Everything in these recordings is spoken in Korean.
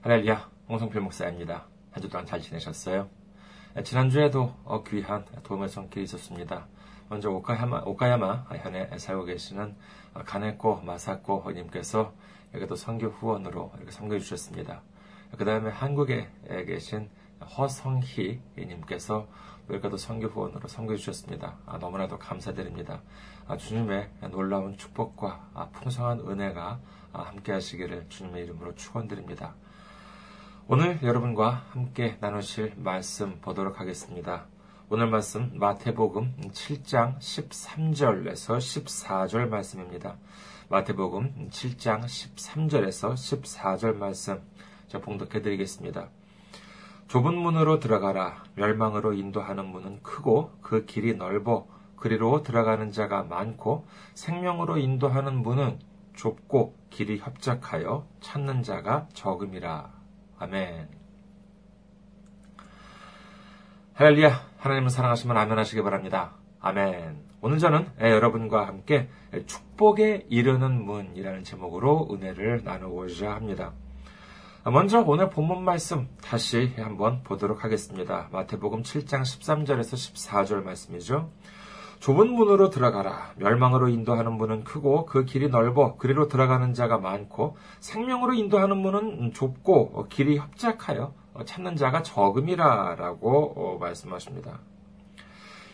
할렐루야, 홍성필 목사입니다. 한 주 동안 잘 지내셨어요? 지난주에도 어, 귀한 도움의 손길이 있었습니다. 먼저 오카야마, 오카야마 현에 살고 계시는 가네코 마사코 님께서 여기도 선교 후원으로 이렇게 섬겨 주셨습니다. 그 다음에 한국에 계신 허성희 님께서 여기도 선교 후원으로 섬겨 주셨습니다. 아, 너무나도 감사드립니다. 아, 주님의 놀라운 축복과 아, 풍성한 은혜가 함께 하시기를 주님의 이름으로 축원드립니다. 오늘 여러분과 함께 나누실 말씀 보도록 하겠습니다. 오늘 말씀 마태복음 7장 13절에서 14절 말씀입니다. 마태복음 7장 13절에서 14절 말씀 제가 봉독해 드리겠습니다. 좁은 문으로 들어가라. 멸망으로 인도하는 문은 크고 그 길이 넓어 그리로 들어가는 자가 많고 생명으로 인도하는 문은 좁고 길이 협착하여 찾는 자가 적음이라. 아멘. 할렐루야. 하나님을 사랑하시면 아멘 하시기 바랍니다. 아멘. 오늘 저는 여러분과 함께 축복에 이르는 문이라는 제목으로 은혜를 나누고자 합니다. 먼저 오늘 본문 말씀 다시 한번 보도록 하겠습니다. 마태복음 7장 13절에서 14절 말씀이죠. 좁은 문으로 들어가라. 멸망으로 인도하는 문은 크고 그 길이 넓어 그리로 들어가는 자가 많고 생명으로 인도하는 문은 좁고 길이 협착하여 찾는 자가 적음이라라고 어, 말씀하십니다.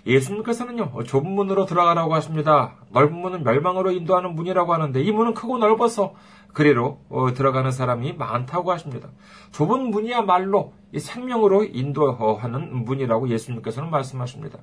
예수님께서는요, 좁은 문으로 들어가라고 하십니다. 넓은 문은 멸망으로 인도하는 문이라고 하는데 이 문은 크고 넓어서 그리로 어, 들어가는 사람이 많다고 하십니다. 좁은 문이야말로 생명으로 인도하는 문이라고 예수님께서는 말씀하십니다.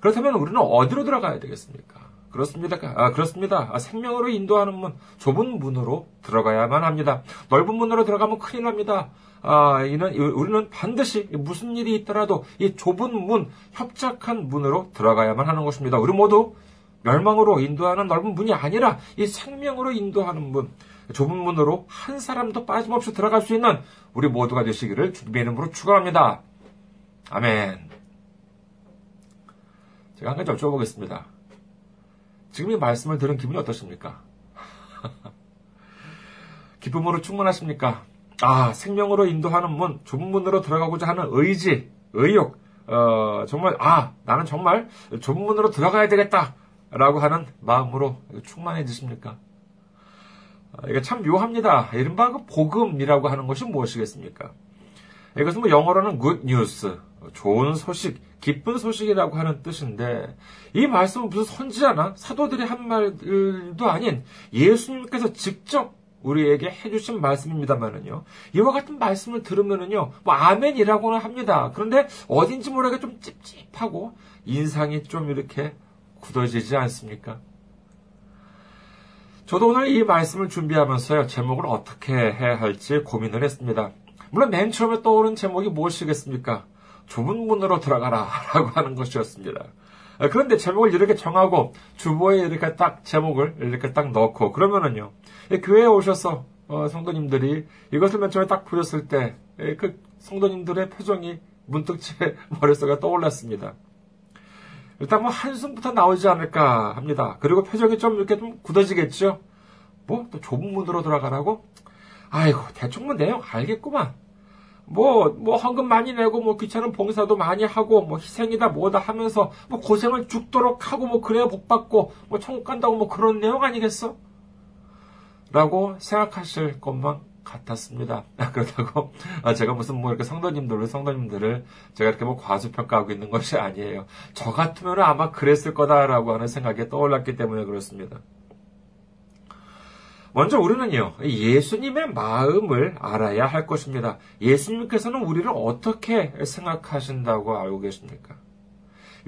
그렇다면 우리는 어디로 들어가야 되겠습니까? 그렇습니다. 아, 그렇습니다. 아, 생명으로 인도하는 문, 좁은 문으로 들어가야만 합니다. 넓은 문으로 들어가면 큰일 납니다. 아, 이는, 우리는 반드시 무슨 일이 있더라도 이 좁은 문, 협착한 문으로 들어가야만 하는 것입니다. 우리 모두 멸망으로 인도하는 넓은 문이 아니라 이 생명으로 인도하는 문, 좁은 문으로 한 사람도 빠짐없이 들어갈 수 있는 우리 모두가 되시기를 주님의 이름으로 축원합니다. 아멘. 제가 한 가지 여쭤보겠습니다. 지금 이 말씀을 들은 기분이 어떠십니까? 기쁨으로 충분하십니까? 아, 생명으로 인도하는 문, 좁은 문으로 들어가고자 하는 의지, 의욕, 어, 정말, 아, 나는 정말 좁은 문으로 들어가야 되겠다. 라고 하는 마음으로 충만해지십니까? 아, 이게 참 묘합니다. 이른바 그 복음이라고 하는 것이 무엇이겠습니까? 이것은 뭐 영어로는 good news, 좋은 소식, 기쁜 소식이라고 하는 뜻인데, 이 말씀은 무슨 선지자나 사도들이 한 말도 아닌 예수님께서 직접 우리에게 해주신 말씀입니다만은요. 이와 같은 말씀을 들으면은요, 뭐 아멘이라고는 합니다. 그런데 어딘지 모르게 좀 찝찝하고 인상이 좀 이렇게 굳어지지 않습니까? 저도 오늘 이 말씀을 준비하면서요, 제목을 어떻게 해야 할지 고민을 했습니다. 물론 맨 처음에 떠오른 제목이 무엇이겠습니까? 좁은 문으로 들어가라 라고 하는 것이었습니다. 그런데 제목을 이렇게 정하고 주보에 이렇게 딱 제목을 이렇게 딱 넣고 그러면은요 교회에 오셔서 어, 성도님들이 이것을 맨 처음에 딱 보셨을 때 그 성도님들의 표정이 문득 제 머릿속에 떠올랐습니다. 일단 뭐 한숨부터 나오지 않을까 합니다. 그리고 표정이 좀 이렇게 좀 굳어지겠죠. 뭐 또 좁은 문으로 들어가라고? 아이고 대충 뭐 내용 알겠구만. 뭐, 뭐, 헌금 많이 내고, 뭐, 귀찮은 봉사도 많이 하고, 뭐, 희생이다, 뭐다 하면서, 뭐, 고생을 죽도록 하고, 뭐, 그래야 복 받고, 뭐, 천국 간다고, 뭐, 그런 내용 아니겠어? 라고 생각하실 것만 같았습니다. 그렇다고, 아, 제가 무슨 뭐, 이렇게 성도님들을, 성도님들을 제가 이렇게 뭐, 과소평가하고 있는 것이 아니에요. 저 같으면 아마 그랬을 거다라고 하는 생각이 떠올랐기 때문에 그렇습니다. 먼저 우리는요, 예수님의 마음을 알아야 할 것입니다. 예수님께서는 우리를 어떻게 생각하신다고 알고 계십니까?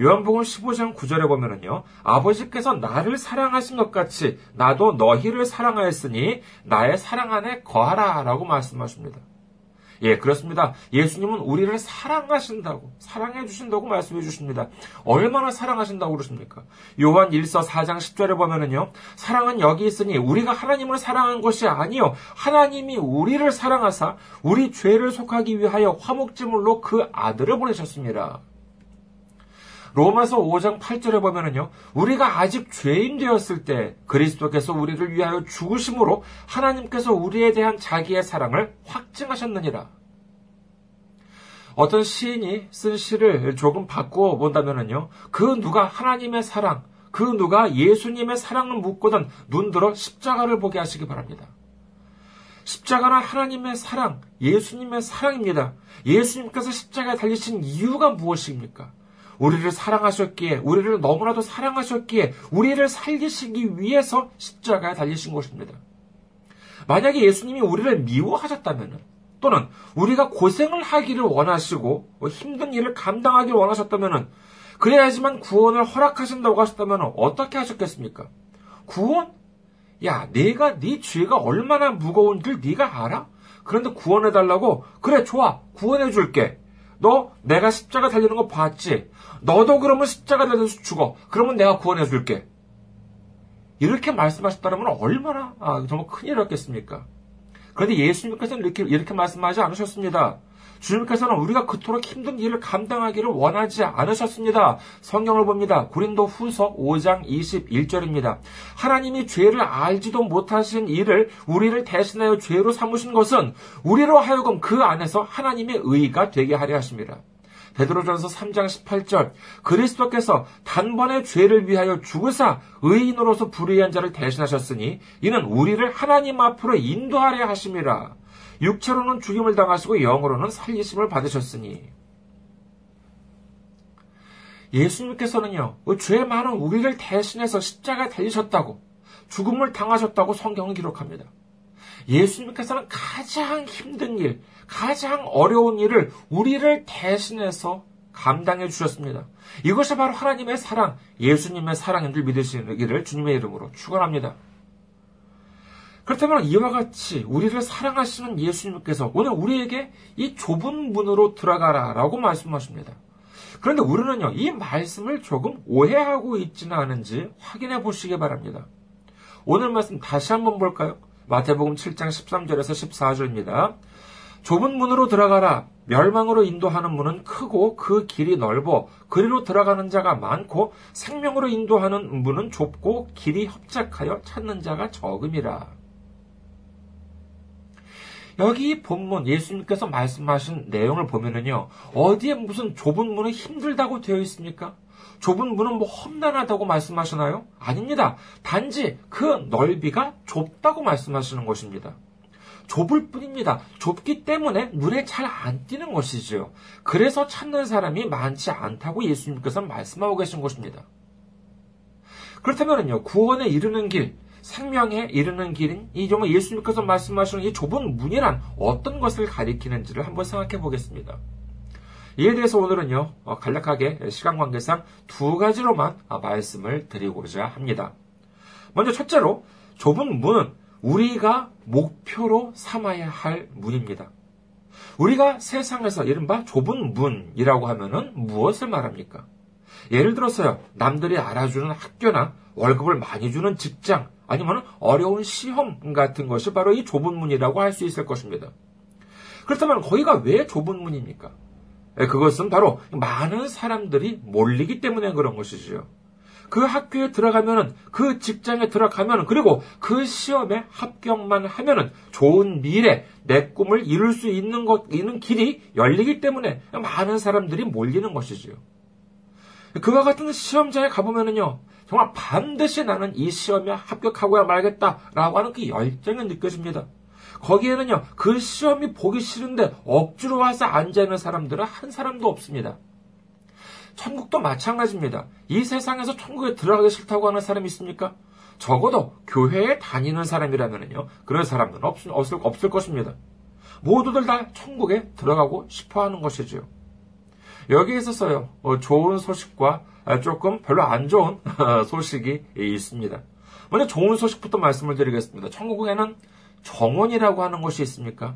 요한복음 15장 9절에 보면은요, 아버지께서 나를 사랑하신 것 같이 나도 너희를 사랑하였으니 나의 사랑 안에 거하라 라고 말씀하십니다. 예, 그렇습니다. 예수님은 우리를 사랑하신다고, 사랑해 주신다고 말씀해 주십니다. 얼마나 사랑하신다고 그러십니까? 요한 1서 4장 10절에 보면은요, 사랑은 여기 있으니 우리가 하나님을 사랑한 것이 아니요. 하나님이 우리를 사랑하사 우리 죄를 속하기 위하여 화목제물로 그 아들을 보내셨습니다. 로마서 5장 8절에 보면은요, 우리가 아직 죄인 되었을 때 그리스도께서 우리를 위하여 죽으심으로 하나님께서 우리에 대한 자기의 사랑을 확증하셨느니라. 어떤 시인이 쓴 시를 조금 바꾸어 본다면은요, 그 누가 하나님의 사랑, 그 누가 예수님의 사랑을 묻고는 눈들어 십자가를 보게 하시기 바랍니다. 십자가는 하나님의 사랑, 예수님의 사랑입니다. 예수님께서 십자가에 달리신 이유가 무엇입니까? 우리를 사랑하셨기에, 우리를 너무나도 사랑하셨기에, 우리를 살리시기 위해서 십자가에 달리신 것입니다. 만약에 예수님이 우리를 미워하셨다면, 또는 우리가 고생을 하기를 원하시고 뭐 힘든 일을 감당하기를 원하셨다면 그래야지만 구원을 허락하신다고 하셨다면 어떻게 하셨겠습니까? 구원? 야, 내가 네 죄가 얼마나 무거운 줄 네가 알아? 그런데 구원해 달라고? 그래, 좋아. 구원해 줄게. 너 내가 십자가 달리는 거 봤지? 너도 그러면 십자가 달려서 죽어. 그러면 내가 구원해 줄게. 이렇게 말씀하셨다면 얼마나 아, 정말 큰일이었겠습니까? 그런데 예수님께서는 이렇게, 이렇게 말씀하지 않으셨습니다. 주님께서는 우리가 그토록 힘든 일을 감당하기를 원하지 않으셨습니다. 성경을 봅니다. 구린도 후서 5장 21절입니다. 하나님이 죄를 알지도 못하신 일을 우리를 대신하여 죄로 삼으신 것은 우리로 하여금 그 안에서 하나님의 의가 되게 하려 하십니다. 베드로전서 3장 18절 그리스도께서 단번에 죄를 위하여 죽으사 의인으로서 불의한 자를 대신하셨으니 이는 우리를 하나님 앞으로 인도하려 하심이라. 육체로는 죽임을 당하시고 영으로는 살리심을 받으셨으니 예수님께서는요, 그죄 많은 우리를 대신해서 십자가에 달리셨다고, 죽음을 당하셨다고 성경은 기록합니다. 예수님께서는 가장 힘든 일, 가장 어려운 일을 우리를 대신해서 감당해 주셨습니다. 이것이 바로 하나님의 사랑, 예수님의 사랑인 줄 믿으시기를 주님의 이름으로 축원합니다. 그렇다면 이와 같이 우리를 사랑하시는 예수님께서 오늘 우리에게 이 좁은 문으로 들어가라라고 말씀하십니다. 그런데 우리는요, 이 말씀을 조금 오해하고 있지는 않은지 확인해 보시기 바랍니다. 오늘 말씀 다시 한번 볼까요? 마태복음 7장 13절에서 14절입니다. 좁은 문으로 들어가라. 멸망으로 인도하는 문은 크고 그 길이 넓어 그리로 들어가는 자가 많고 생명으로 인도하는 문은 좁고 길이 협착하여 찾는 자가 적음이라. 여기 본문 예수님께서 말씀하신 내용을 보면은요, 어디에 무슨 좁은 문은 힘들다고 되어 있습니까? 좁은 문은 뭐 험난하다고 말씀하시나요? 아닙니다. 단지 그 넓이가 좁다고 말씀하시는 것입니다. 좁을 뿐입니다. 좁기 때문에 눈에 잘 안 띄는 것이지요. 그래서 찾는 사람이 많지 않다고 예수님께서 말씀하고 계신 것입니다. 그렇다면요, 구원에 이르는 길, 생명에 이르는 길인 이 정말 예수님께서 말씀하시는 이 좁은 문이란 어떤 것을 가리키는지를 한번 생각해 보겠습니다. 이에 대해서 오늘은요, 어, 간략하게 시간 관계상 두 가지로만 말씀을 드리고자 합니다. 먼저 첫째로, 좁은 문은 우리가 목표로 삼아야 할 문입니다. 우리가 세상에서 이른바 좁은 문이라고 하면은 무엇을 말합니까? 예를 들어서요, 남들이 알아주는 학교나 월급을 많이 주는 직장, 아니면 어려운 시험 같은 것이 바로 이 좁은 문이라고 할 수 있을 것입니다. 그렇다면 거기가 왜 좁은 문입니까? 예, 그것은 바로 많은 사람들이 몰리기 때문에 그런 것이지요. 그 학교에 들어가면은, 그 직장에 들어가면은, 그리고 그 시험에 합격만 하면은 좋은 미래, 내 꿈을 이룰 수 있는 것, 있는 길이 열리기 때문에 많은 사람들이 몰리는 것이지요. 그와 같은 시험장에 가보면은요, 정말 반드시 나는 이 시험에 합격하고야 말겠다라고 하는 그 열정이 느껴집니다. 거기에는요, 그 시험이 보기 싫은데 억지로 와서 앉아 있는 사람들은 한 사람도 없습니다. 천국도 마찬가지입니다. 이 세상에서 천국에 들어가기 싫다고 하는 사람이 있습니까? 적어도 교회에 다니는 사람이라면요, 그런 사람들은 없, 없을, 없을 것입니다. 모두들 다 천국에 들어가고 싶어 하는 것이지요. 여기에 있어서요, 어, 좋은 소식과 아, 조금 별로 안 좋은 소식이 있습니다. 먼저 좋은 소식부터 말씀을 드리겠습니다. 천국에는 정원이라고 하는 것이 있습니까?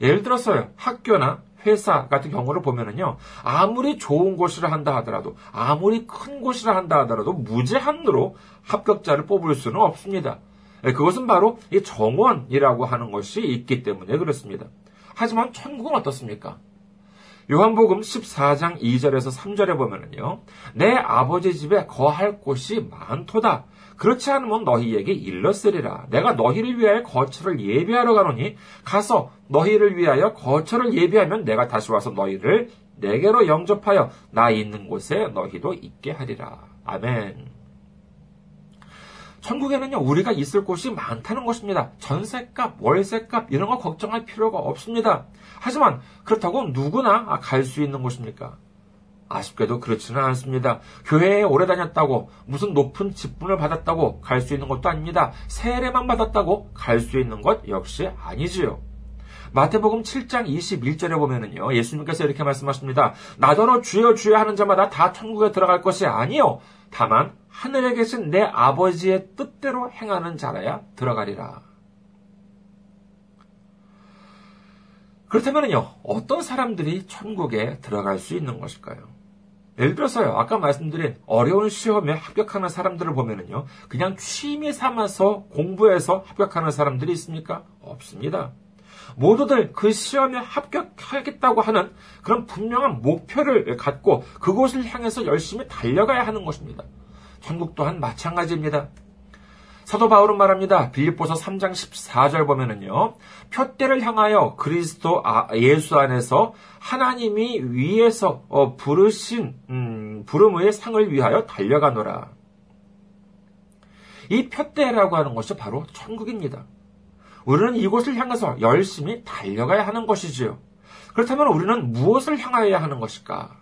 예를 들어서요, 학교나 회사 같은 경우를 보면은요, 아무리 좋은 곳이라 한다 하더라도, 아무리 큰 곳이라 한다 하더라도, 무제한으로 합격자를 뽑을 수는 없습니다. 예, 그것은 바로 이 정원이라고 하는 것이 있기 때문에 그렇습니다. 하지만 천국은 어떻습니까? 요한복음 14장 2절에서 3절에 보면은요, 내 아버지 집에 거할 곳이 많도다. 그렇지 않으면 너희에게 일렀으리라. 내가 너희를 위하여 거처를 예비하러 가노니 가서 너희를 위하여 거처를 예비하면 내가 다시 와서 너희를 내게로 영접하여 나 있는 곳에 너희도 있게 하리라. 아멘. 천국에는요, 우리가 있을 곳이 많다는 것입니다. 전세값, 월세값, 이런 거 걱정할 필요가 없습니다. 하지만, 그렇다고 누구나 갈 수 있는 곳입니까? 아쉽게도 그렇지는 않습니다. 교회에 오래 다녔다고, 무슨 높은 직분을 받았다고 갈 수 있는 것도 아닙니다. 세례만 받았다고 갈 수 있는 것 역시 아니지요. 마태복음 7장 21절에 보면은요, 예수님께서 이렇게 말씀하십니다. 나더러 주여 주여 하는 자마다 다 천국에 들어갈 것이 아니요. 다만 하늘에 계신 내 아버지의 뜻대로 행하는 자라야 들어가리라. 그렇다면요, 어떤 사람들이 천국에 들어갈 수 있는 것일까요? 예를 들어서요, 아까 말씀드린 어려운 시험에 합격하는 사람들을 보면은요, 그냥 취미 삼아서 공부해서 합격하는 사람들이 있습니까? 없습니다. 모두들 그 시험에 합격하겠다고 하는 그런 분명한 목표를 갖고 그곳을 향해서 열심히 달려가야 하는 것입니다. 천국 또한 마찬가지입니다. 사도 바울은 말합니다. 빌립보서 3장 14절 보면은요. 표대를 향하여 그리스도 아, 예수 안에서 하나님이 위에서 어, 부르신 음, 부름의 상을 위하여 달려가노라. 이 표대라고 하는 것이 바로 천국입니다. 우리는 이곳을 향해서 열심히 달려가야 하는 것이지요. 그렇다면 우리는 무엇을 향하여야 하는 것일까?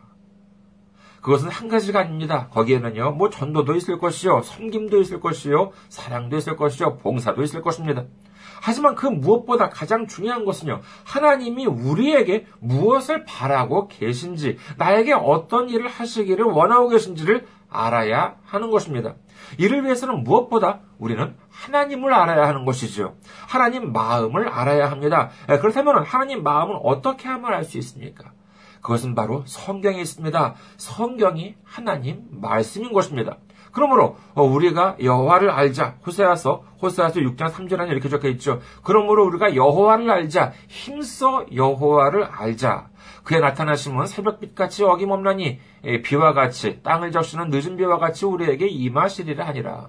그것은 한 가지가 아닙니다. 거기에는요, 뭐 전도도 있을 것이요, 섬김도 있을 것이요, 사랑도 있을 것이요, 봉사도 있을 것입니다. 하지만 그 무엇보다 가장 중요한 것은요, 하나님이 우리에게 무엇을 바라고 계신지, 나에게 어떤 일을 하시기를 원하고 계신지를 알아야 하는 것입니다. 이를 위해서는 무엇보다 우리는 하나님을 알아야 하는 것이죠. 하나님 마음을 알아야 합니다. 그렇다면 하나님 마음을 어떻게 하면 알 수 있습니까? 그것은 바로 성경에 있습니다. 성경이 하나님 말씀인 것입니다. 그러므로 어, 우리가 여호와를 알자. 호세아서 호세아서 6장 3절에 이렇게 적혀 있죠. 그러므로 우리가 여호와를 알자. 힘써 여호와를 알자. 그의 나타나심은 새벽빛같이 어김없나니 비와 같이 땅을 적시는 늦은 비와 같이 우리에게 임하시리라 하니라.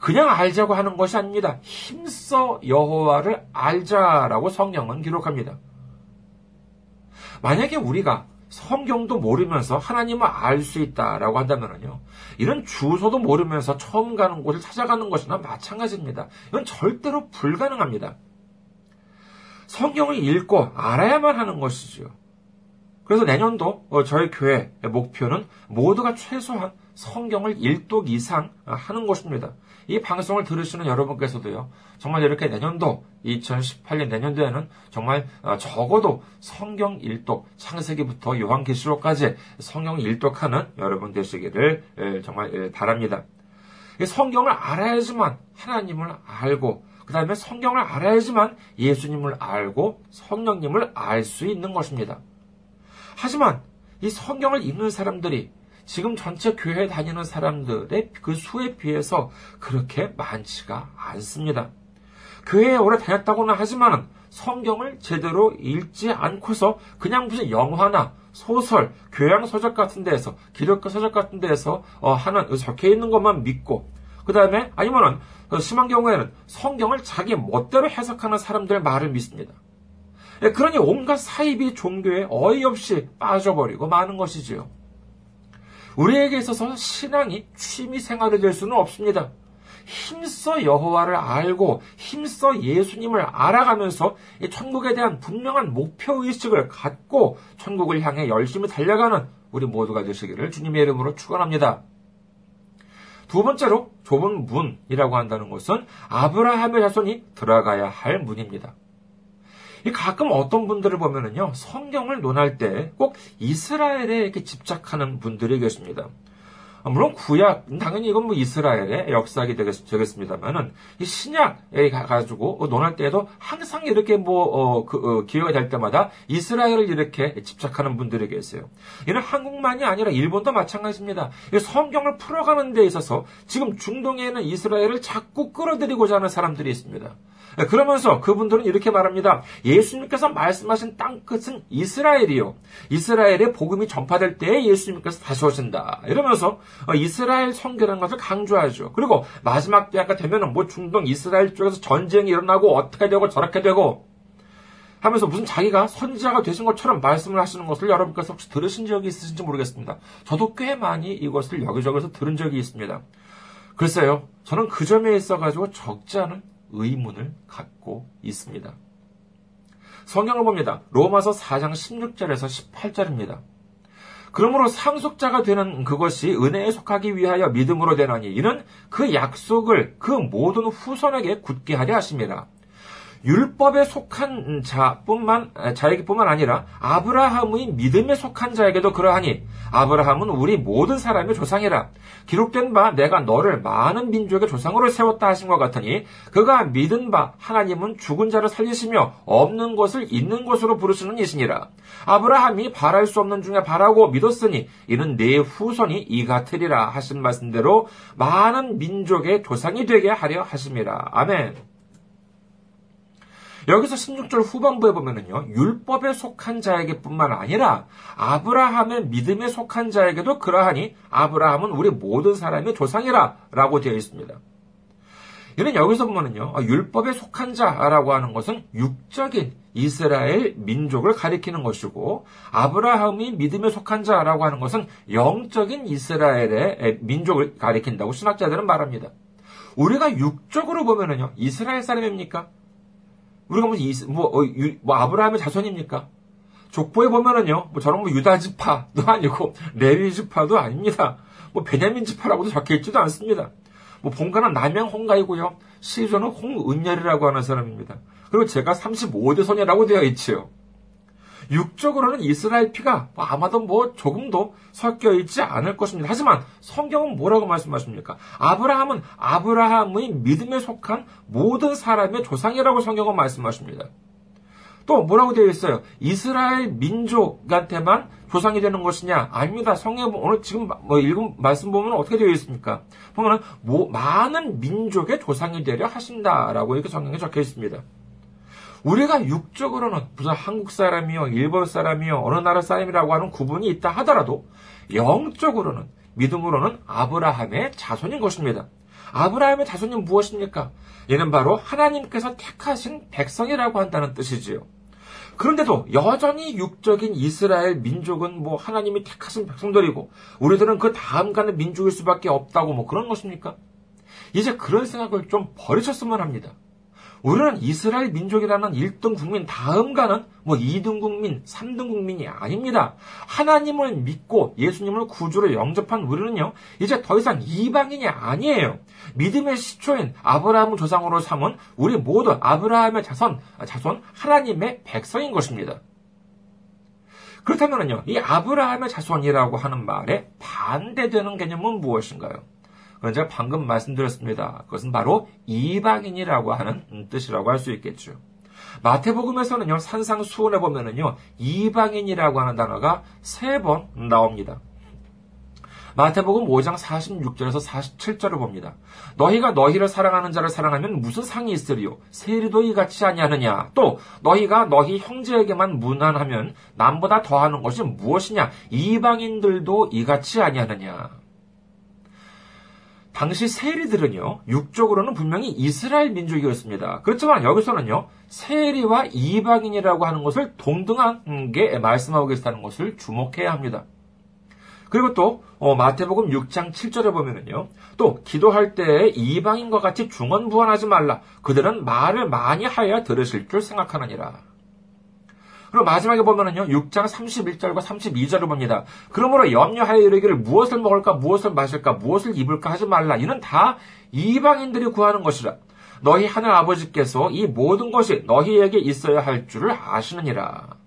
그냥 알자고 하는 것이 아닙니다. 힘써 여호와를 알자라고 성경은 기록합니다. 만약에 우리가 성경도 모르면서 하나님을 알 수 있다라고 한다면요. 이런 주소도 모르면서 처음 가는 곳을 찾아가는 것이나 마찬가지입니다. 이건 절대로 불가능합니다. 성경을 읽고 알아야만 하는 것이죠. 그래서 내년도 어, 저희 교회 목표는 모두가 최소한 성경을 1독 이상 하는 것입니다. 이 방송을 들으시는 여러분께서도요, 정말 이렇게 내년도, 2018년 내년도에는 정말 어, 적어도 성경 1독, 창세기부터 요한계시록까지 성경 1독하는 여러분 되시기를 정말 바랍니다. 성경을 알아야지만 하나님을 알고, 그 다음에 성경을 알아야지만 예수님을 알고 성령님을 알 수 있는 것입니다. 하지만 이 성경을 읽는 사람들이 지금 전체 교회 다니는 사람들의 그 수에 비해서 그렇게 많지가 않습니다. 교회에 오래 다녔다고는 하지만 성경을 제대로 읽지 않고서 그냥 무슨 영화나 소설, 교양 서적 같은 데에서 기록과 서적 같은 데에서 어, 하는 적혀 있는 것만 믿고 그 다음에 아니면은 심한 경우에는 성경을 자기 멋대로 해석하는 사람들 말을 믿습니다. 예, 그러니 온갖 사이비 종교에 어이없이 빠져버리고 마는 것이지요. 우리에게 있어서 신앙이 취미 생활이 될 수는 없습니다. 힘써 여호와를 알고 힘써 예수님을 알아가면서 천국에 대한 분명한 목표 의식을 갖고 천국을 향해 열심히 달려가는 우리 모두가 되시기를 주님의 이름으로 축원합니다. 두 번째로 좁은 문이라고 한다는 것은 아브라함의 자손이 들어가야 할 문입니다. 가끔 어떤 분들을 보면은요, 성경을 논할 때 꼭 이스라엘에 이렇게 집착하는 분들이 계십니다. 물론 구약, 당연히 이건 뭐 이스라엘의 역사가 되겠, 습니다만은 신약에 가지고 논할 때에도 항상 이렇게 뭐, 어, 그, 어, 기회가 될 때마다 이스라엘을 이렇게 집착하는 분들이 계세요. 이는 한국만이 아니라 일본도 마찬가지입니다. 성경을 풀어가는 데 있어서 지금 중동에 있는 이스라엘을 자꾸 끌어들이고자 하는 사람들이 있습니다. 그러면서 그분들은 이렇게 말합니다. 예수님께서 말씀하신 땅 끝은 이스라엘이요. 이스라엘의 복음이 전파될 때에 예수님께서 다시 오신다. 이러면서 이스라엘 성계라는 것을 강조하죠. 그리고 마지막 때가 되면은 뭐 중동 이스라엘 쪽에서 전쟁이 일어나고 어떻게 되고 저렇게 되고 하면서 무슨 자기가 선지자가 되신 것처럼 말씀을 하시는 것을 여러분께서 혹시 들으신 적이 있으신지 모르겠습니다. 저도 꽤 많이 이것을 여기저기서 들은 적이 있습니다. 글쎄요, 저는 그 점에 있어가지고 적지 않은 의문을 갖고 있습니다. 성경을 봅니다. 로마서 4장 16절에서 18절입니다. 그러므로 상속자가 되는 그것이 은혜에 속하기 위하여 믿음으로 되나니 이는 그 약속을 그 모든 후손에게 굳게 하려 하심이라. 율법에 속한 자뿐만 자에게뿐만 아니라 아브라함의 믿음에 속한 자에게도 그러하니 아브라함은 우리 모든 사람의 조상이라. 기록된 바 내가 너를 많은 민족의 조상으로 세웠다 하신 것 같으니 그가 믿은 바 하나님은 죽은 자를 살리시며 없는 것을 있는 것으로 부르시는 이시니라. 아브라함이 바랄 수 없는 중에 바라고 믿었으니 이는 내 후손이 이 같으리라 하신 말씀대로 많은 민족의 조상이 되게 하려 하심이라 아멘. 여기서 16절 후반부에 보면은요, 율법에 속한 자에게 뿐만 아니라 아브라함의 믿음에 속한 자에게도 그러하니 아브라함은 우리 모든 사람의 조상이라 라고 되어 있습니다. 이는 여기서 보면은요, 아, 율법에 속한 자라고 하는 것은 육적인 이스라엘 민족을 가리키는 것이고, 아브라함이 믿음에 속한 자라고 하는 것은 영적인 이스라엘의 민족을 가리킨다고 신학자들은 말합니다. 우리가 육적으로 보면은요, 이스라엘 사람입니까? 우리가 뭐, 이, 뭐, 어, 유, 뭐 아브라함의 자손입니까? 족보에 보면은요, 뭐 저런 뭐 유다 지파도 아니고 레위 지파도 아닙니다. 뭐 베냐민 지파라고도 적혀 있지도 않습니다. 뭐 본가는 남양 홍가이고요. 시조는 홍은열이라고 하는 사람입니다. 그리고 제가 35대 손이라고 되어 있지요. 육적으로는 이스라엘 피가 뭐 아마도 뭐 조금도 섞여 있지 않을 것입니다. 하지만 성경은 뭐라고 말씀하십니까? 아브라함은 아브라함의 믿음에 속한 모든 사람의 조상이라고 성경은 말씀하십니다. 또 뭐라고 되어 있어요? 이스라엘 민족한테만 조상이 되는 것이냐? 아닙니다. 성경 오늘 지금 뭐 읽은 말씀 보면 어떻게 되어 있습니까? 보면 뭐 많은 민족의 조상이 되려 하신다라고 이렇게 성경에 적혀 있습니다. 우리가 육적으로는 무슨 한국 사람이요, 일본 사람이요, 어느 나라 사람이라고 하는 구분이 있다 하더라도 영적으로는 믿음으로는 아브라함의 자손인 것입니다. 아브라함의 자손이 무엇입니까? 얘는 바로 하나님께서 택하신 백성이라고 한다는 뜻이지요. 그런데도 여전히 육적인 이스라엘 민족은 뭐 하나님이 택하신 백성들이고 우리들은 그 다음 가는 민족일 수밖에 없다고 뭐 그런 것입니까? 이제 그런 생각을 좀 버리셨으면 합니다. 우리는 이스라엘 민족이라는 1등 국민 다음 가는 뭐 2등 국민, 3등 국민이 아닙니다. 하나님을 믿고 예수님을 구주로 영접한 우리는요, 이제 더 이상 이방인이 아니에요. 믿음의 시초인 아브라함을 조상으로 삼은 우리 모두 아브라함의 자손, 자손 하나님의 백성인 것입니다. 그렇다면요, 이 아브라함의 자손이라고 하는 말에 반대되는 개념은 무엇인가요? 제가 방금 말씀드렸습니다. 그것은 바로 이방인이라고 하는 뜻이라고 할 수 있겠죠. 마태복음에서는요, 산상수훈에 보면은요, 이방인이라고 하는 단어가 세 번 나옵니다. 마태복음 5장 46절에서 47절을 봅니다. 너희가 너희를 사랑하는 자를 사랑하면 무슨 상이 있으리요? 세리도 이같이 아니하느냐? 또 너희가 너희 형제에게만 무난하면 남보다 더하는 것이 무엇이냐? 이방인들도 이같이 아니하느냐? 당시 세리들은요, 육적으로는 분명히 이스라엘 민족이었습니다. 그렇지만 여기서는요, 세리와 이방인이라고 하는 것을 동등한 게 말씀하고 계시다는 것을 주목해야 합니다. 그리고 또 어, 마태복음 6장 7절에 보면은요. 또 기도할 때 이방인과 같이 중언부언하지 말라. 그들은 말을 많이 하여 들으실 줄 생각하느니라. 그리고 마지막에 보면은요, 6장 31절과 32절을 봅니다. 그러므로 염려하여 이르기를 무엇을 먹을까, 무엇을 마실까, 무엇을 입을까 하지 말라. 이는 다 이방인들이 구하는 것이라. 너희 하늘 아버지께서 이 모든 것이 너희에게 있어야 할 줄을 아시느니라.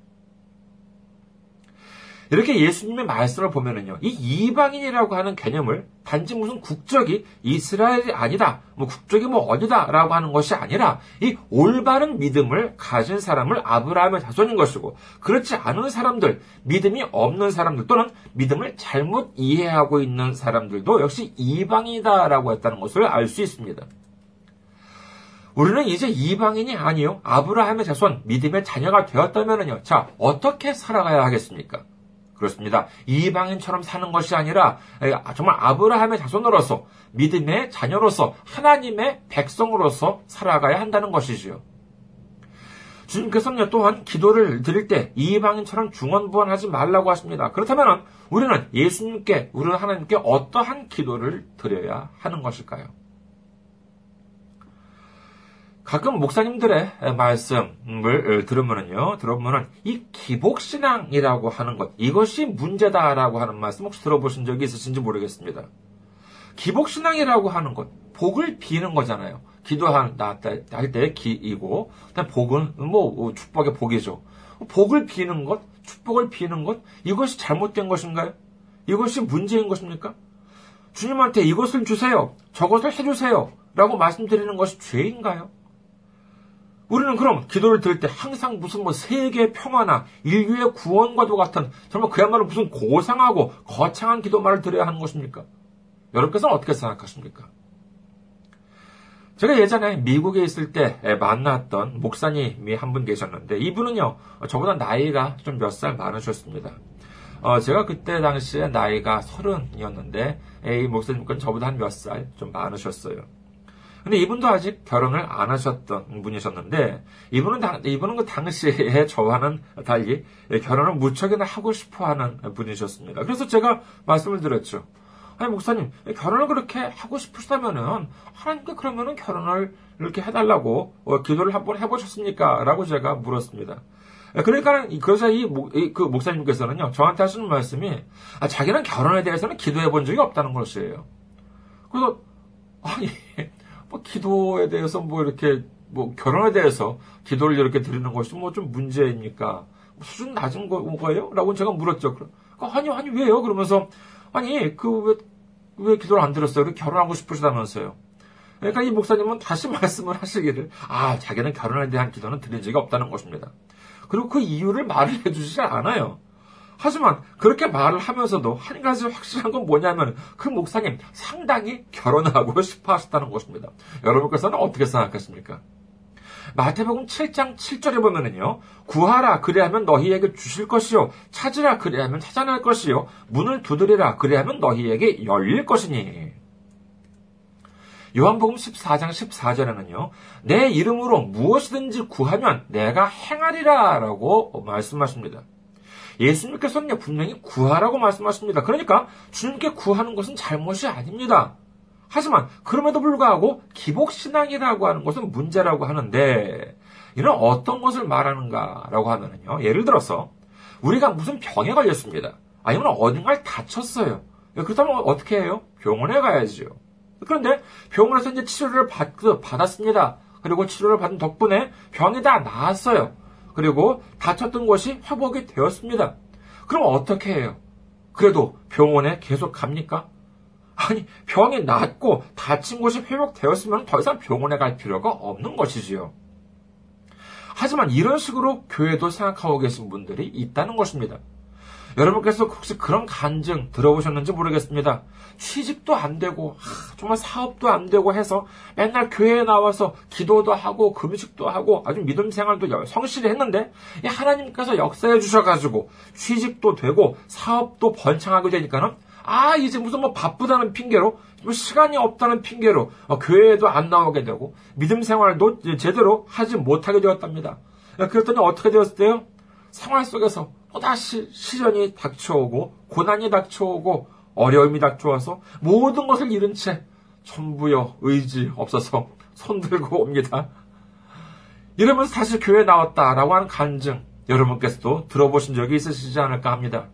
이렇게 예수님의 말씀을 보면은요, 이 이방인이라고 하는 개념을 단지 무슨 국적이 이스라엘이 아니다, 뭐 국적이 뭐 어디다라고 하는 것이 아니라 이 올바른 믿음을 가진 사람을 아브라함의 자손인 것이고 그렇지 않은 사람들, 믿음이 없는 사람들 또는 믿음을 잘못 이해하고 있는 사람들도 역시 이방이다라고 했다는 것을 알 수 있습니다. 우리는 이제 이방인이 아니요. 아브라함의 자손, 믿음의 자녀가 되었다면요. 자, 어떻게 살아가야 하겠습니까? 그렇습니다. 이방인처럼 사는 것이 아니라 정말 아브라함의 자손으로서 믿음의 자녀로서 하나님의 백성으로서 살아가야 한다는 것이지요. 주님께서는 또한 기도를 드릴 때 이방인처럼 중언부언하지 말라고 하십니다. 그렇다면 우리는 예수님께, 우리는 하나님께 어떠한 기도를 드려야 하는 것일까요? 가끔 목사님들의 말씀을 들으면은요, 들어보면은 이 기복신앙이라고 하는 것, 이것이 문제다라고 하는 말씀 혹시 들어보신 적이 있으신지 모르겠습니다. 기복신앙이라고 하는 것, 복을 비는 거잖아요. 기도한다 할때 기이고, 복은 뭐 축복의 복이죠. 복을 비는 것, 축복을 비는 것, 이것이 잘못된 것인가요? 이것이 문제인 것입니까? 주님한테 이것을 주세요, 저것을 해주세요, 라고 말씀드리는 것이 죄인가요? 우리는 그럼 기도를 드릴 때 항상 무슨 뭐 세계 평화나 인류의 구원과도 같은 정말 그야말로 무슨 고상하고 거창한 기도말을 드려야 하는 것입니까? 여러분께서는 어떻게 생각하십니까? 제가 예전에 미국에 있을 때 만났던 목사님이 한 분 계셨는데 이분은요 저보다 나이가 좀 몇 살 많으셨습니다. 어, 제가 그때 당시에 나이가 서른이었는데 이 목사님께는 저보다 한 몇 살 좀 많으셨어요. 근데 이분도 아직 결혼을 안 하셨던 분이셨는데, 이분은, 당, 이분은 그 당시에 저와는 달리 결혼을 무척이나 하고 싶어 하는 분이셨습니다. 그래서 제가 말씀을 드렸죠. 아니, 목사님, 결혼을 그렇게 하고 싶으시다면은, 하나님께 그러면은 결혼을 이렇게 해달라고 어, 기도를 한번 해보셨습니까? 라고 제가 물었습니다. 그러니까, 그래서 이, 그 목사님께서는요, 저한테 하시는 말씀이, 아, 자기는 결혼에 대해서는 기도해 본 적이 없다는 것이에요. 그래서, 아니, 뭐 기도에 대해서 뭐 이렇게 뭐 결혼에 대해서 기도를 이렇게 드리는 것이 뭐 좀 문제입니까? 수준 낮은 거예요? 라고 제가 물었죠. 그러니까 아니 아니 왜요? 그러면서 아니 그 왜 왜 기도를 안 드렸어요? 결혼하고 싶으시다면서요. 그러니까 이 목사님은 다시 말씀을 하시기를 아 자기는 결혼에 대한 기도는 드린 적이 없다는 것입니다. 그리고 그 이유를 말을 해주지 않아요. 하지만 그렇게 말을 하면서도 한 가지 확실한 건 뭐냐면 그 목사님 상당히 결혼하고 싶어 하셨다는 것입니다. 여러분께서는 어떻게 생각하십니까? 마태복음 7장 7절에 보면은요, 구하라 그래야면 너희에게 주실 것이요, 찾으라 그래야면 찾아낼 것이요, 문을 두드리라 그래야면 너희에게 열릴 것이니. 요한복음 14장 14절에는요, 내 이름으로 무엇이든지 구하면 내가 행하리라 라고 말씀하십니다. 예수님께서는 분명히 구하라고 말씀하십니다. 그러니까 주님께 구하는 것은 잘못이 아닙니다. 하지만 그럼에도 불구하고 기복신앙이라고 하는 것은 문제라고 하는데 이런 어떤 것을 말하는가라고 하면요. 예를 들어서 우리가 무슨 병에 걸렸습니다. 아니면 어딘가를 다쳤어요. 그렇다면 어떻게 해요? 병원에 가야지요. 그런데 병원에서 이제 치료를 받, 받았습니다. 그리고 치료를 받은 덕분에 병이 다 나았어요. 그리고 다쳤던 것이 회복이 되었습니다. 그럼 어떻게 해요? 그래도 병원에 계속 갑니까? 아니, 병이 낫고 다친 곳이 회복되었으면 더 이상 병원에 갈 필요가 없는 것이지요. 하지만 이런 식으로 교회도 생각하고 계신 분들이 있다는 것입니다. 여러분께서 혹시 그런 간증 들어보셨는지 모르겠습니다. 취직도 안 되고, 정말 사업도 안 되고 해서 맨날 교회에 나와서 기도도 하고, 금식도 하고, 아주 믿음 생활도 성실히 했는데, 하나님께서 역사해 주셔가지고, 취직도 되고, 사업도 번창하게 되니까는, 아, 이제 무슨 뭐 바쁘다는 핑계로, 뭐 시간이 없다는 핑계로, 어, 교회에도 안 나오게 되고, 믿음 생활도 제대로 하지 못하게 되었답니다. 그랬더니 어떻게 되었어요? 생활 속에서 또다시 시련이 닥쳐오고 고난이 닥쳐오고 어려움이 닥쳐와서 모든 것을 잃은 채 전부여 의지 없어서 손들고 옵니다. 이러면서 다시 교회에 나왔다라고 하는 간증 여러분께서도 들어보신 적이 있으시지 않을까 합니다.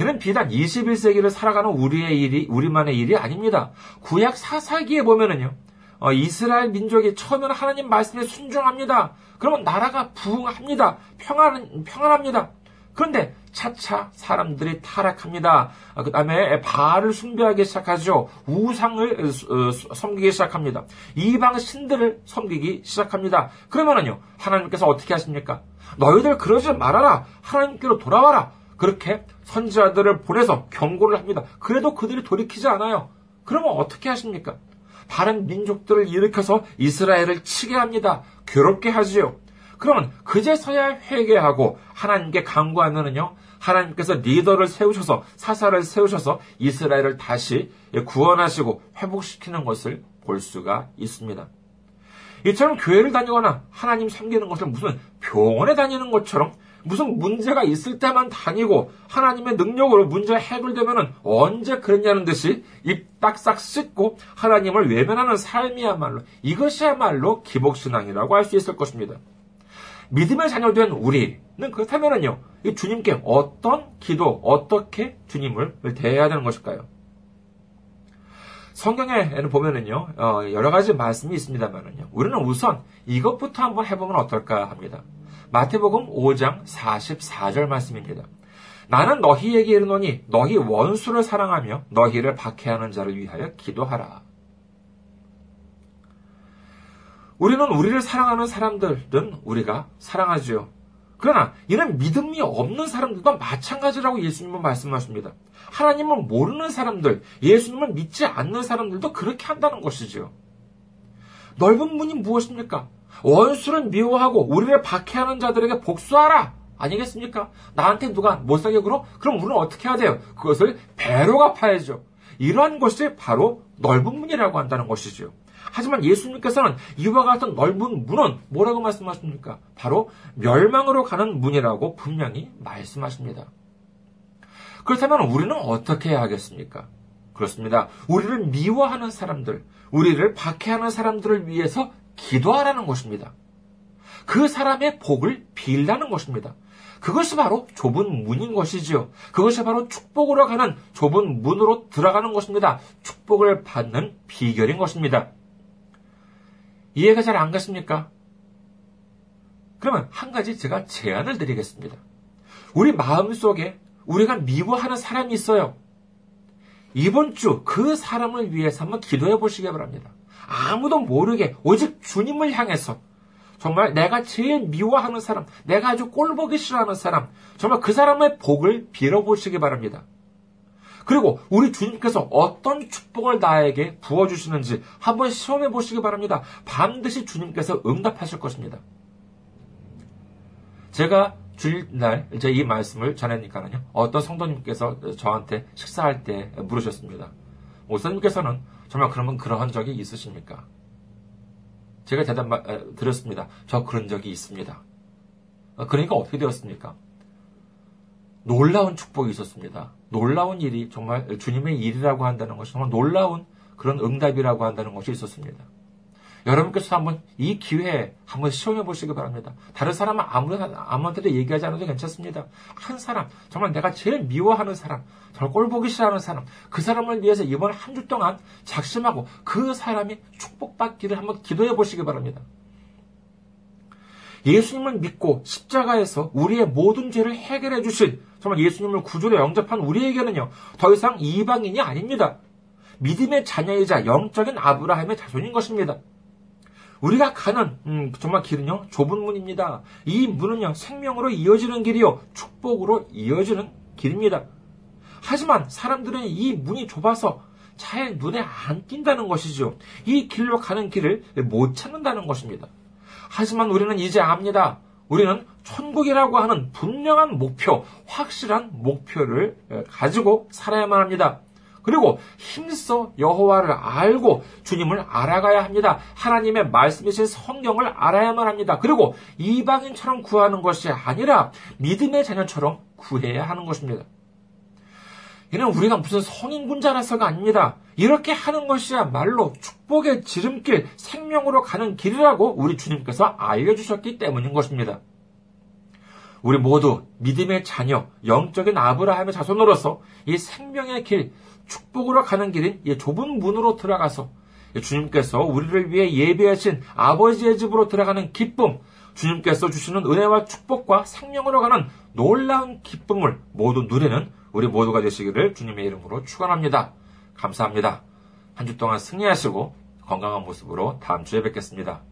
이는 비단 21세기를 살아가는 우리의 일이 우리만의 일이 아닙니다. 구약 사사기에 보면은요. 어, 이스라엘 민족이 처음에는 하나님 말씀에 순종합니다. 그러면 나라가 부흥합니다. 평안 평안합니다. 그런데 차차 사람들이 타락합니다. 아, 그 다음에 바알을 숭배하기 시작하죠. 우상을 어, 섬기기 시작합니다. 이방 신들을 섬기기 시작합니다. 그러면은요, 하나님께서 어떻게 하십니까? 너희들 그러지 말아라. 하나님께로 돌아와라. 그렇게 선지자들을 보내서 경고를 합니다. 그래도 그들이 돌이키지 않아요. 그러면 어떻게 하십니까? 다른 민족들을 일으켜서 이스라엘을 치게 합니다. 괴롭게 하지요. 그러면 그제서야 회개하고 하나님께 강구하면은요, 하나님께서 리더를 세우셔서 사사를 세우셔서 이스라엘을 다시 구원하시고 회복시키는 것을 볼 수가 있습니다. 이처럼 교회를 다니거나 하나님 섬기는 것을 무슨 병원에 다니는 것처럼 무슨 문제가 있을 때만 다니고 하나님의 능력으로 문제가 해결되면은 언제 그랬냐는 듯이 입 딱싹 씻고 하나님을 외면하는 삶이야말로 이것이야말로 기복신앙이라고 할 수 있을 것입니다. 믿음의 자녀된 우리는 그렇다면은요, 주님께 어떤 기도, 어떻게 주님을 대해야 되는 것일까요? 성경에는 보면은요, 어, 여러 가지 말씀이 있습니다만은요, 우리는 우선 이것부터 한번 해보면 어떨까 합니다. 마태복음 5장 44절 말씀입니다. 나는 너희에게 이르노니 너희 원수를 사랑하며 너희를 박해하는 자를 위하여 기도하라. 우리는 우리를 사랑하는 사람들은 우리가 사랑하지요. 그러나 이는 믿음이 없는 사람들도 마찬가지라고 예수님은 말씀하십니다. 하나님을 모르는 사람들, 예수님을 믿지 않는 사람들도 그렇게 한다는 것이지요. 넓은 문이 무엇입니까? 원수를 미워하고 우리를 박해하는 자들에게 복수하라! 아니겠습니까? 나한테 누가 굴어? 그럼 우리는 어떻게 해야 돼요? 그것을 배로 갚아야죠. 이러한 것이 바로 넓은 문이라고 한다는 것이죠. 하지만 예수님께서는 이와 같은 넓은 문은 뭐라고 말씀하십니까? 바로 멸망으로 가는 문이라고 분명히 말씀하십니다. 그렇다면 우리는 어떻게 해야 하겠습니까? 그렇습니다. 우리를 미워하는 사람들, 우리를 박해하는 사람들을 위해서 기도하라는 것입니다. 그 사람의 복을 빌라는 것입니다. 그것이 바로 좁은 문인 것이지요. 그것이 바로 축복으로 가는 좁은 문으로 들어가는 것입니다. 축복을 받는 비결인 것입니다. 이해가 잘 안 갔습니까? 그러면 한 가지 제가 제안을 드리겠습니다. 우리 마음 속에 우리가 미워하는 사람이 있어요. 이번 주 그 사람을 위해서 한번 기도해 보시기 바랍니다. 아무도 모르게 오직 주님을 향해서 정말 내가 제일 미워하는 사람, 내가 아주 꼴보기 싫어하는 사람, 정말 그 사람의 복을 빌어보시기 바랍니다. 그리고 우리 주님께서 어떤 축복을 나에게 부어주시는지 한번 시험해 보시기 바랍니다. 반드시 주님께서 응답하실 것입니다. 제가 주일날 이제 이 말씀을 전하니까는요, 어떤 성도님께서 저한테 식사할 때 물으셨습니다. 목사님께서는 정말 그러면 그러한 적이 있으십니까? 제가 대답 드렸습니다. 저 그런 적이 있습니다. 그러니까 어떻게 되었습니까? 놀라운 축복이 있었습니다. 놀라운 일이 정말 주님의 일이라고 한다는 것이 정말 놀라운 그런 응답이라고 한다는 것이 있었습니다. 여러분께서 한번 이 기회에 한번 시험해 보시기 바랍니다. 다른 사람은 아무, 아무한테도 얘기하지 않아도 괜찮습니다. 한 사람, 정말 내가 제일 미워하는 사람, 정말 꼴보기 싫어하는 사람, 그 사람을 위해서 이번 한 주 동안 작심하고 그 사람이 축복받기를 한번 기도해 보시기 바랍니다. 예수님을 믿고 십자가에서 우리의 모든 죄를 해결해 주신 정말 예수님을 구주로 영접한 우리에게는요, 더 이상 이방인이 아닙니다. 믿음의 자녀이자 영적인 아브라함의 자손인 것입니다. 우리가 가는 음, 정말 길은요 좁은 문입니다. 이 문은요 생명으로 이어지는 길이요 축복으로 이어지는 길입니다. 하지만 사람들은 이 문이 좁아서 잘 눈에 안 띈다는 것이죠. 이 길로 가는 길을 못 찾는다는 것입니다. 하지만 우리는 이제 압니다. 우리는 천국이라고 하는 분명한 목표, 확실한 목표를 가지고 살아야만 합니다. 그리고 힘써 여호와를 알고 주님을 알아가야 합니다. 하나님의 말씀이신 성경을 알아야만 합니다. 그리고 이방인처럼 구하는 것이 아니라 믿음의 자녀처럼 구해야 하는 것입니다. 이는 우리가 무슨 성인군자라서가 아닙니다. 이렇게 하는 것이야말로 축복의 지름길, 생명으로 가는 길이라고 우리 주님께서 알려주셨기 때문인 것입니다. 우리 모두 믿음의 자녀, 영적인 아브라함의 자손으로서 이 생명의 길, 축복으로 가는 길인 이 좁은 문으로 들어가서 주님께서 우리를 위해 예배하신 아버지의 집으로 들어가는 기쁨, 주님께서 주시는 은혜와 축복과 생명으로 가는 놀라운 기쁨을 모두 누리는 우리 모두가 되시기를 주님의 이름으로 축원합니다. 감사합니다. 한 주 동안 승리하시고 건강한 모습으로 다음 주에 뵙겠습니다.